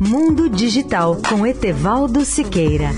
Mundo Digital com Etevaldo Siqueira.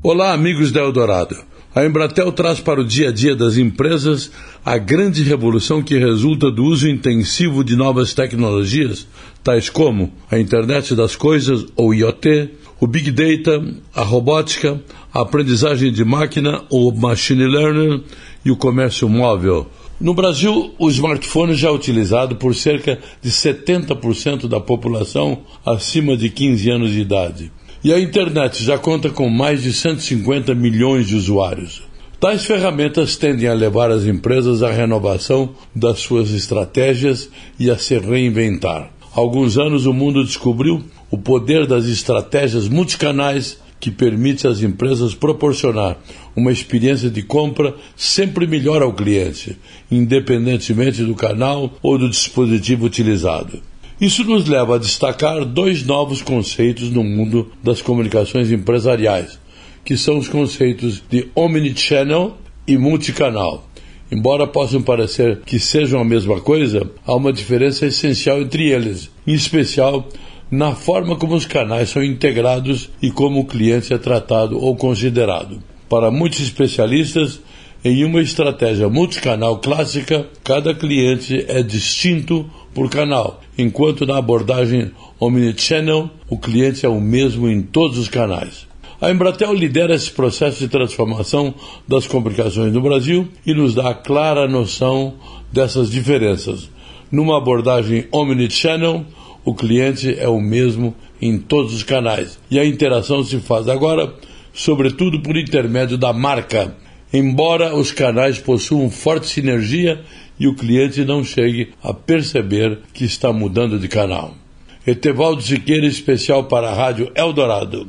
Olá, amigos da Eldorado. A Embratel traz para o dia a dia das empresas a grande revolução que resulta do uso intensivo de novas tecnologias, tais como a internet das coisas ou IoT, o Big Data, a robótica, a aprendizagem de máquina ou machine learning e o comércio móvel. No Brasil, o smartphone já é utilizado por cerca de 70% da população acima de 15 anos de idade. E a internet já conta com mais de 150 milhões de usuários. Tais ferramentas tendem a levar as empresas à renovação das suas estratégias e a se reinventar. Há alguns anos o mundo descobriu o poder das estratégias multicanais que permite às empresas proporcionar uma experiência de compra sempre melhor ao cliente, independentemente do canal ou do dispositivo utilizado. Isso nos leva a destacar dois novos conceitos no mundo das comunicações empresariais, que são os conceitos de omnichannel e multicanal. Embora possam parecer que sejam a mesma coisa, há uma diferença essencial entre eles, em especial na forma como os canais são integrados e como o cliente é tratado ou considerado. Para muitos especialistas, em uma estratégia multicanal clássica, cada cliente é distinto por canal, enquanto na abordagem omnichannel, o cliente é o mesmo em todos os canais. A Embratel lidera esse processo de transformação das comunicações no Brasil e nos dá clara noção dessas diferenças. Numa abordagem omnichannel, o cliente é o mesmo em todos os canais e a interação se faz agora, sobretudo por intermédio da marca, embora os canais possuam forte sinergia e o cliente não chegue a perceber que está mudando de canal. Etevaldo Siqueira, especial para a Rádio Eldorado.